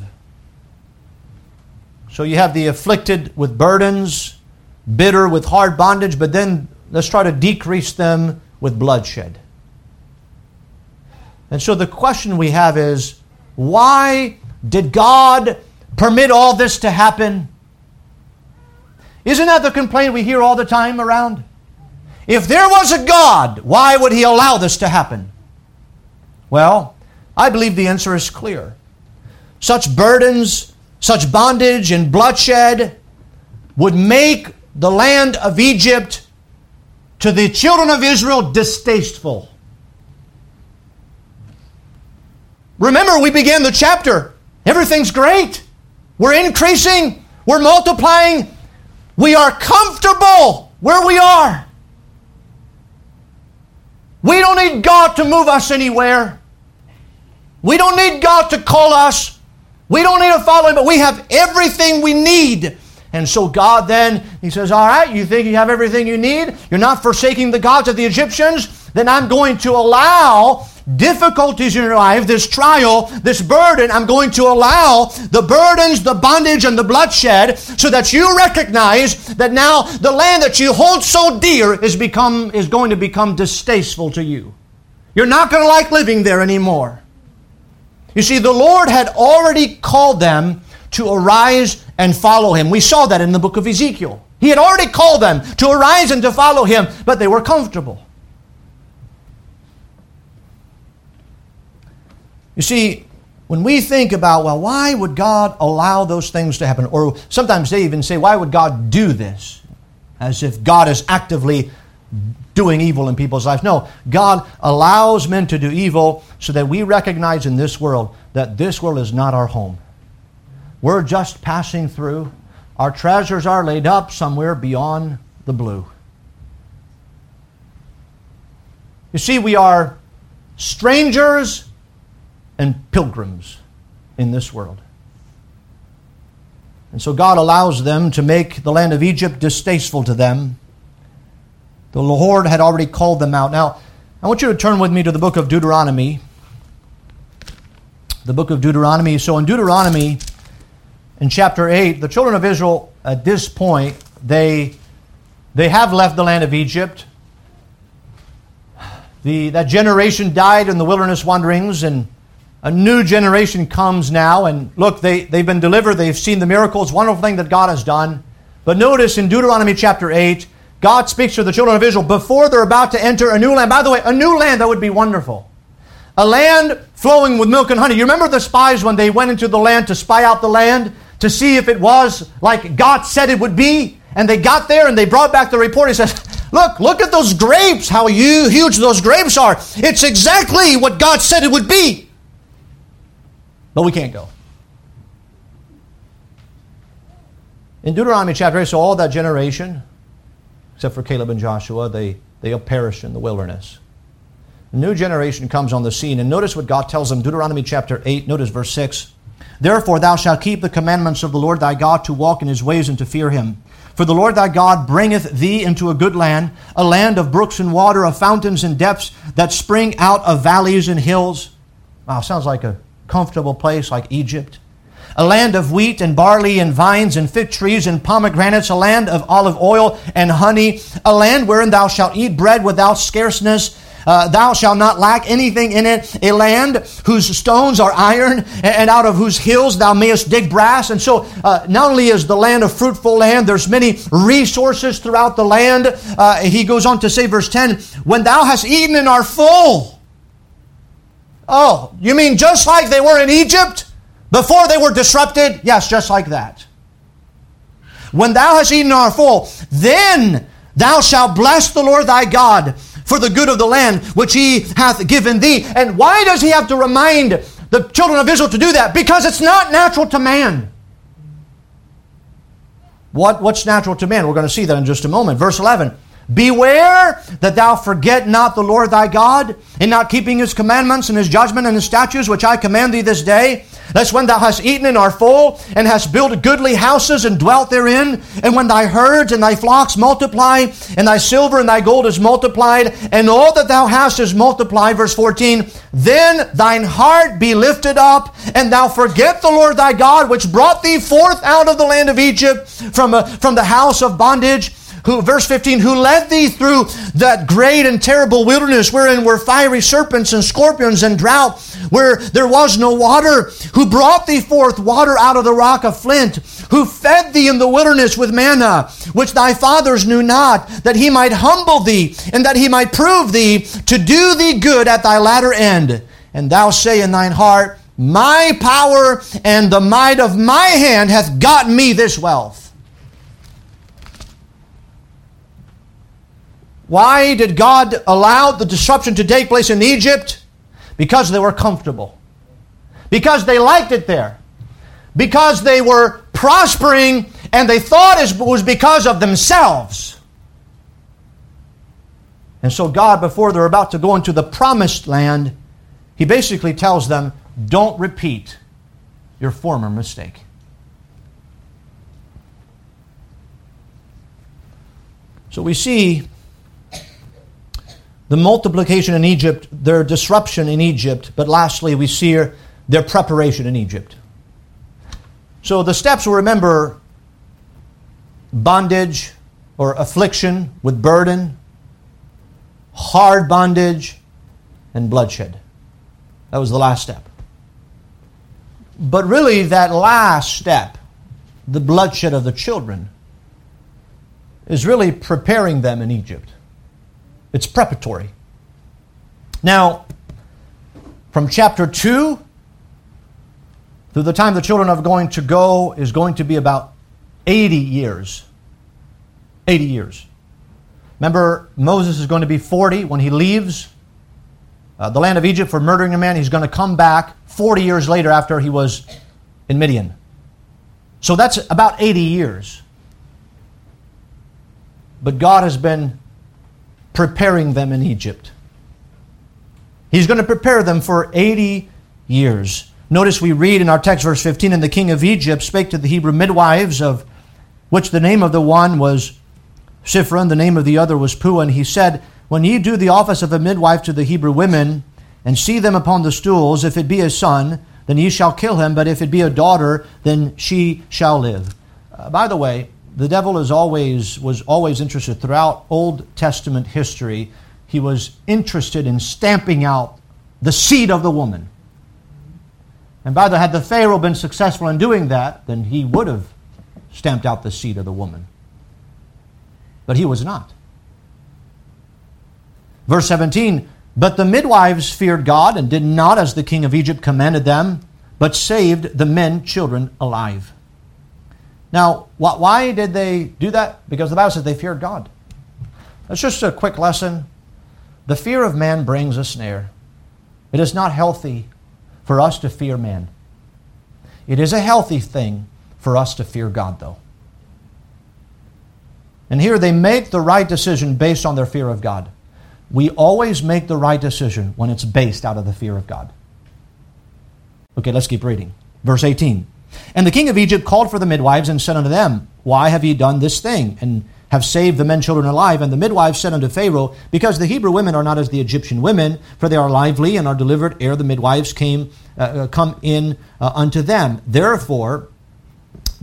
So you have the afflicted with burdens, bitter with hard bondage, but then let's try to decrease them with bloodshed. And so the question we have is why did God permit all this to happen? Isn't that the complaint we hear all the time around? If there was a God, why would He allow this to happen? Well, I believe the answer is clear. Such burdens, such bondage and bloodshed would make the land of Egypt to the children of Israel distasteful. Remember, we began the chapter. Everything's great. We're increasing. We're multiplying. We are comfortable where we are. We don't need God to move us anywhere. We don't need God to call us. We don't need to follow Him, but we have everything we need. And so God then, He says, All right, you think you have everything you need? You're not forsaking the gods of the Egyptians? Then I'm going to allow difficulties in your life, this trial, this burden, I'm going to allow the burdens, the bondage, and the bloodshed so that you recognize that now the land that you hold so dear is, become, is going to become distasteful to you. You're not going to like living there anymore. You see, the Lord had already called them to arise and follow him. We saw that in the book of Ezekiel. He had already called them to arise and to follow him, but they were comfortable. You see, when we think about, well, why would God allow those things to happen? Or sometimes they even say, why would God do this? As if God is actively doing evil in people's lives. No, God allows men to do evil so that we recognize in this world that this world is not our home. We're just passing through. Our treasures are laid up somewhere beyond the blue. You see, we are strangers and pilgrims in this world. And so God allows them to make the land of Egypt distasteful to them. The Lord had already called them out. Now, I want you to turn with me to the book of Deuteronomy. The book of Deuteronomy. So in Deuteronomy, in chapter 8, the children of Israel, at this point, they, they have left the land of Egypt. The, that generation died in the wilderness wanderings, and a new generation comes now, and look, they, they've been delivered, they've seen the miracles, wonderful thing that God has done. But notice in Deuteronomy chapter 8, God speaks to the children of Israel before they're about to enter a new land. By the way, a new land that would be wonderful. A land flowing with milk and honey. You remember the spies when they went into the land to spy out the land to see if it was like God said it would be? And they got there and they brought back the report. He says, Look, look at those grapes, how huge those grapes are. It's exactly what God said it would be. But we can't go. In Deuteronomy chapter 8, so all that generation, except for Caleb and Joshua, they, they perished in the wilderness. A new generation comes on the scene, and notice what God tells them. Deuteronomy chapter 8, notice verse 6. Therefore thou shalt keep the commandments of the Lord thy God to walk in his ways and to fear him. For the Lord thy God bringeth thee into a good land, a land of brooks and water, of fountains and depths that spring out of valleys and hills. Wow, sounds like a comfortable place like Egypt. A land of wheat and barley and vines and fig trees and pomegranates, a land of olive oil and honey, a land wherein thou shalt eat bread without scarceness. Uh, thou shalt not lack anything in it, a land whose stones are iron, and out of whose hills thou mayest dig brass. And so, uh, not only is the land a fruitful land, there's many resources throughout the land. Uh, he goes on to say, verse 10 When thou hast eaten and are full, Oh, you mean just like they were in Egypt before they were disrupted? Yes, just like that. When thou hast eaten our full, then thou shalt bless the Lord thy God for the good of the land which he hath given thee. And why does he have to remind the children of Israel to do that? Because it's not natural to man. What, what's natural to man? We're going to see that in just a moment. Verse 11. Beware that thou forget not the Lord thy God in not keeping his commandments and his judgment and his statutes which I command thee this day. Lest when thou hast eaten and are full, and hast built goodly houses and dwelt therein, and when thy herds and thy flocks multiply, and thy silver and thy gold is multiplied, and all that thou hast is multiplied, verse 14, then thine heart be lifted up, and thou forget the Lord thy God, which brought thee forth out of the land of Egypt from, uh, from the house of bondage who, verse 15, who led thee through that great and terrible wilderness wherein were fiery serpents and scorpions and drought, where there was no water, who brought thee forth water out of the rock of flint, who fed thee in the wilderness with manna, which thy fathers knew not, that he might humble thee, and that he might prove thee to do thee good at thy latter end. And thou say in thine heart, My power and the might of my hand hath gotten me this wealth. Why did God allow the disruption to take place in Egypt? Because they were comfortable. because they liked it there, because they were prospering and they thought it was because of themselves. And so, God, before they're about to go into the promised land, He basically tells them, don't repeat your former mistake. So we see the multiplication in Egypt, their disruption in Egypt, but lastly, we see their preparation in Egypt. So the steps will remember bondage or affliction with burden, hard bondage, and bloodshed. That was the last step. But really, that last step, the bloodshed of the children, is really preparing them in Egypt. It's preparatory. Now, from chapter 2 through the time the children are going to go is going to be about 80 years. 80 years. Remember, Moses is going to be 40 when he leaves uh, the land of Egypt for murdering a man. He's going to come back 40 years later after he was in Midian. So that's about 80 years. But God has been preparing them in Egypt. He's going to prepare them for 80 years. Notice we read in our text, verse 15, And the king of Egypt spake to the Hebrew midwives, of which the name of the one was Shiphrah, and the name of the other was Puah. And he said, When ye do the office of a midwife to the Hebrew women, and see them upon the stools, if it be a son, then ye shall kill him, but if it be a daughter, then she shall live. Uh, by the way, the devil is always was always interested throughout Old Testament history. He was interested in stamping out the seed of the woman. And by the had the Pharaoh been successful in doing that, then he would have stamped out the seed of the woman. But he was not. Verse 17, but the midwives feared God and did not as the king of Egypt commanded them, but saved the men children alive. Now, why did they do that? Because the Bible says they feared God. That's just a quick lesson. The fear of man brings a snare. It is not healthy for us to fear man. It is a healthy thing for us to fear God, though. And here they make the right decision based on their fear of God. We always make the right decision when it's based out of the fear of God. Okay, let's keep reading. Verse 18. And the king of Egypt called for the midwives and said unto them, Why have ye done this thing? And have saved the men children alive. And the midwives said unto Pharaoh, Because the Hebrew women are not as the Egyptian women, for they are lively and are delivered ere the midwives came uh, uh, come in uh, unto them. Therefore,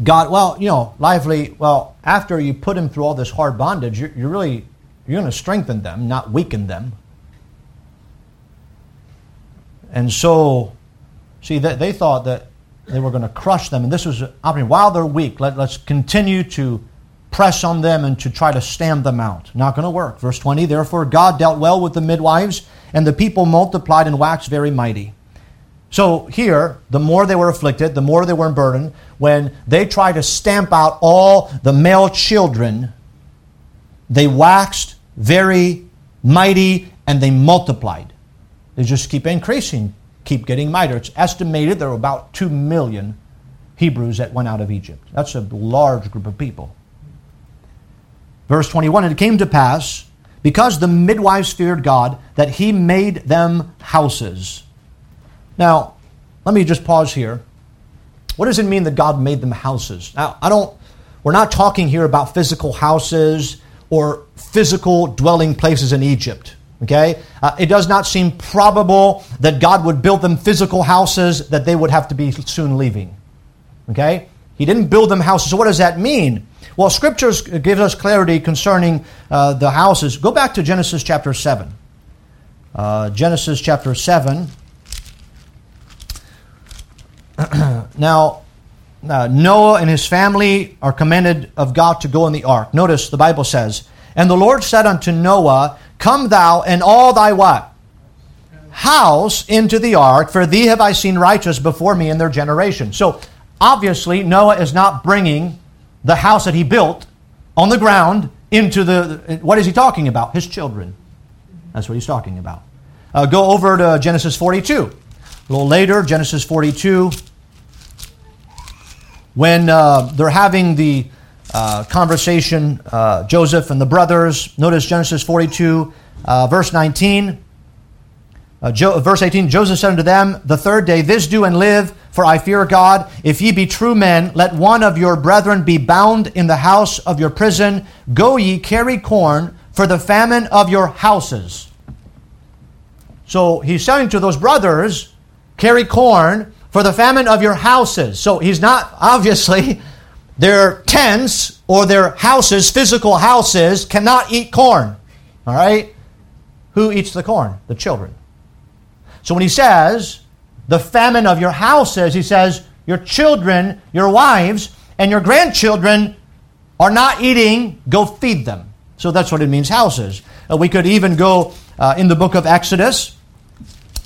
God, well, you know, lively. Well, after you put him through all this hard bondage, you're, you're really you're going to strengthen them, not weaken them. And so, see, they, they thought that they were going to crush them. And this was operating while they're weak. Let, let's continue to press on them and to try to stamp them out. Not going to work. Verse 20 Therefore God dealt well with the midwives, and the people multiplied and waxed very mighty. So here, the more they were afflicted, the more they were in burden, when they tried to stamp out all the male children, they waxed very mighty and they multiplied. They just keep increasing keep getting miter. It's estimated there were about 2 million Hebrews that went out of Egypt. That's a large group of people. Verse 21 And it came to pass, because the midwives feared God, that he made them houses. Now, let me just pause here. What does it mean that God made them houses? Now, I don't, we're not talking here about physical houses or physical dwelling places in Egypt. Okay? Uh, it does not seem probable that God would build them physical houses that they would have to be soon leaving. Okay? He didn't build them houses. So, what does that mean? Well, scriptures gives us clarity concerning uh, the houses. Go back to Genesis chapter 7. Uh, Genesis chapter 7. now, uh, Noah and his family are commanded of God to go in the ark. Notice the Bible says, And the Lord said unto Noah, Come thou and all thy what? House into the ark, for thee have I seen righteous before me in their generation. So obviously, Noah is not bringing the house that he built on the ground into the. What is he talking about? His children. That's what he's talking about. Uh, go over to Genesis 42. A little later, Genesis 42, when uh, they're having the uh, conversation, uh, Joseph and the brothers. Notice Genesis 42, uh, verse 19. Uh, jo- verse 18 Joseph said unto them, The third day, This do and live, for I fear God. If ye be true men, let one of your brethren be bound in the house of your prison. Go ye, carry corn for the famine of your houses. So he's saying to those brothers, Carry corn for the famine of your houses. So he's not, obviously, their tents or their houses, physical houses, cannot eat corn. All right? Who eats the corn? The children. So when he says, the famine of your houses, he says, your children, your wives, and your grandchildren are not eating, go feed them. So that's what it means, houses. Uh, we could even go uh, in the book of Exodus,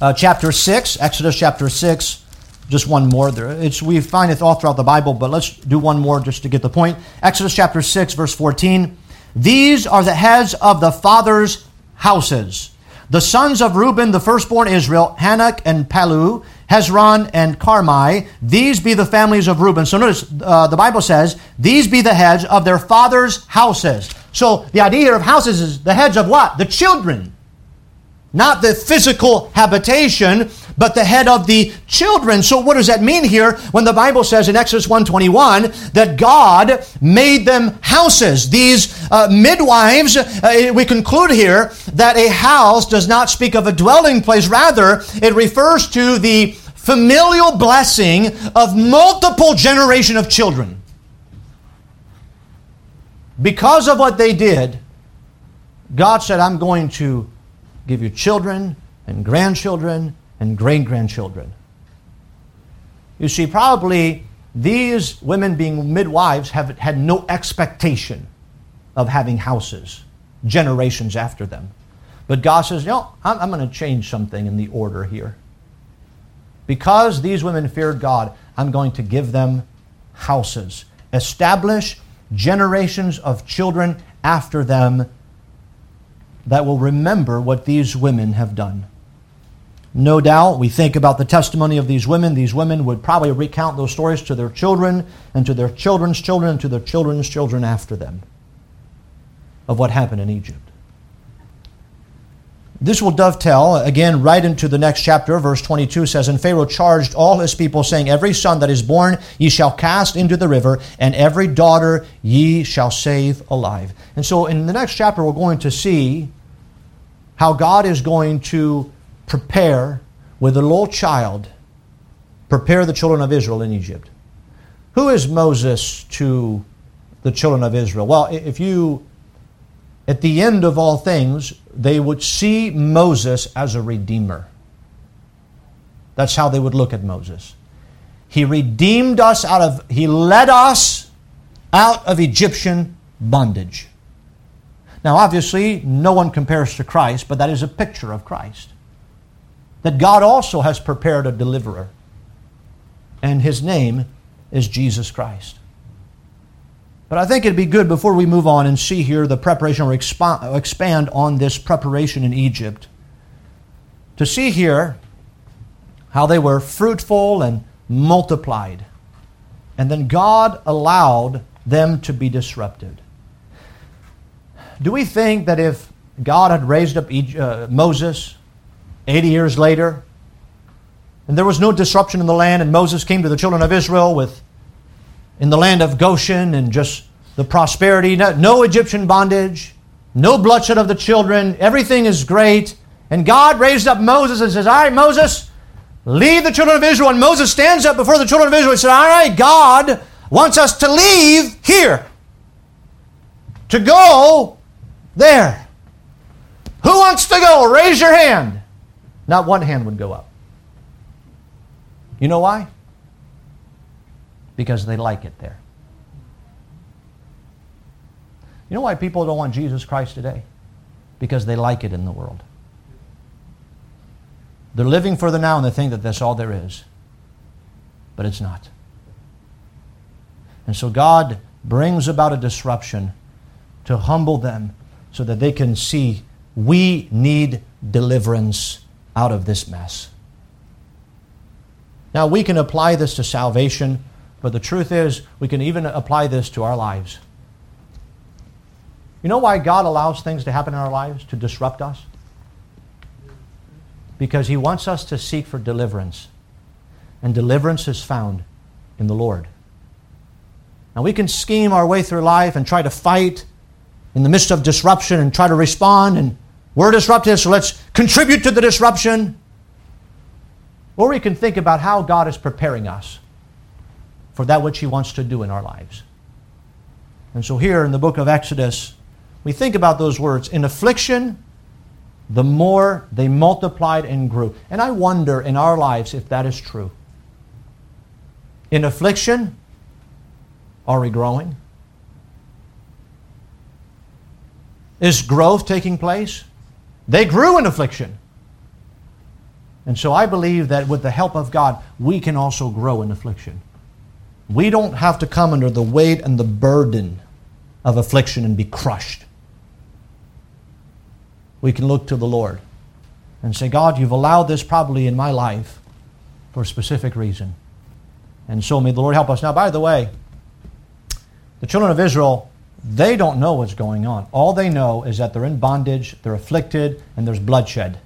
uh, chapter 6, Exodus chapter 6, just one more. There, it's, we find it all throughout the Bible, but let's do one more just to get the point. Exodus chapter 6, verse 14. These are the heads of the fathers' houses the sons of Reuben, the firstborn Israel, Hanoch and Palu, Hezron and Carmi, these be the families of Reuben. So notice uh, the Bible says, these be the heads of their fathers' houses. So the idea here of houses is the heads of what? The children. Not the physical habitation, but the head of the children. So what does that mean here when the Bible says in Exodus 121 that God made them houses? These uh, midwives, uh, we conclude here that a house does not speak of a dwelling place. Rather, it refers to the familial blessing of multiple generation of children. Because of what they did, God said, I'm going to give you children and grandchildren and great grandchildren. You see, probably these women being midwives have had no expectation of having houses generations after them. But God says, no, I'm, I'm going to change something in the order here. Because these women feared God, I'm going to give them houses, establish generations of children after them that will remember what these women have done. No doubt, we think about the testimony of these women. These women would probably recount those stories to their children and to their children's children and to their children's children after them of what happened in Egypt. This will dovetail again right into the next chapter. Verse 22 says, And Pharaoh charged all his people, saying, Every son that is born ye shall cast into the river, and every daughter ye shall save alive. And so in the next chapter, we're going to see how God is going to prepare with a little child, prepare the children of Israel in Egypt. Who is Moses to the children of Israel? Well, if you, at the end of all things, they would see Moses as a redeemer. That's how they would look at Moses. He redeemed us out of, he led us out of Egyptian bondage. Now, obviously, no one compares to Christ, but that is a picture of Christ that God also has prepared a deliverer, and his name is Jesus Christ. But I think it'd be good before we move on and see here the preparation or expand on this preparation in Egypt to see here how they were fruitful and multiplied. And then God allowed them to be disrupted. Do we think that if God had raised up uh, Moses 80 years later, and there was no disruption in the land, and Moses came to the children of Israel with in the land of Goshen and just the prosperity, no, no Egyptian bondage, no bloodshed of the children, everything is great. And God raised up Moses and says, All right, Moses, lead the children of Israel. And Moses stands up before the children of Israel and says, All right, God wants us to leave here, to go there. Who wants to go? Raise your hand. Not one hand would go up. You know why? Because they like it there. You know why people don't want Jesus Christ today? Because they like it in the world. They're living for the now and they think that that's all there is. But it's not. And so God brings about a disruption to humble them so that they can see we need deliverance out of this mess. Now, we can apply this to salvation, but the truth is, we can even apply this to our lives. You know why God allows things to happen in our lives to disrupt us? Because He wants us to seek for deliverance. And deliverance is found in the Lord. Now, we can scheme our way through life and try to fight in the midst of disruption and try to respond, and we're disrupted, so let's contribute to the disruption. Or we can think about how God is preparing us for that which He wants to do in our lives. And so, here in the book of Exodus, we think about those words in affliction, the more they multiplied and grew. And I wonder in our lives if that is true. In affliction, are we growing? Is growth taking place? They grew in affliction. And so I believe that with the help of God, we can also grow in affliction. We don't have to come under the weight and the burden of affliction and be crushed. We can look to the Lord and say, God, you've allowed this probably in my life for a specific reason. And so may the Lord help us. Now, by the way, the children of Israel, they don't know what's going on. All they know is that they're in bondage, they're afflicted, and there's bloodshed.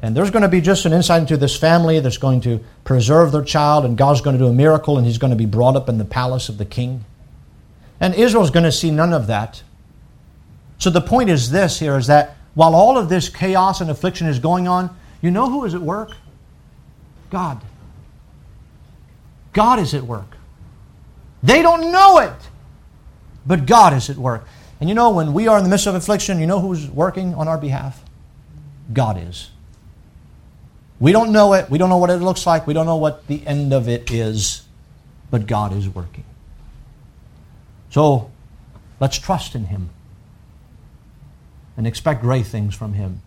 And there's going to be just an insight into this family that's going to preserve their child, and God's going to do a miracle, and he's going to be brought up in the palace of the king. And Israel's going to see none of that. So the point is this here is that while all of this chaos and affliction is going on, you know who is at work? God. God is at work. They don't know it, but God is at work. And you know, when we are in the midst of affliction, you know who's working on our behalf? God is. We don't know it. We don't know what it looks like. We don't know what the end of it is, but God is working. So let's trust in Him and expect great things from Him.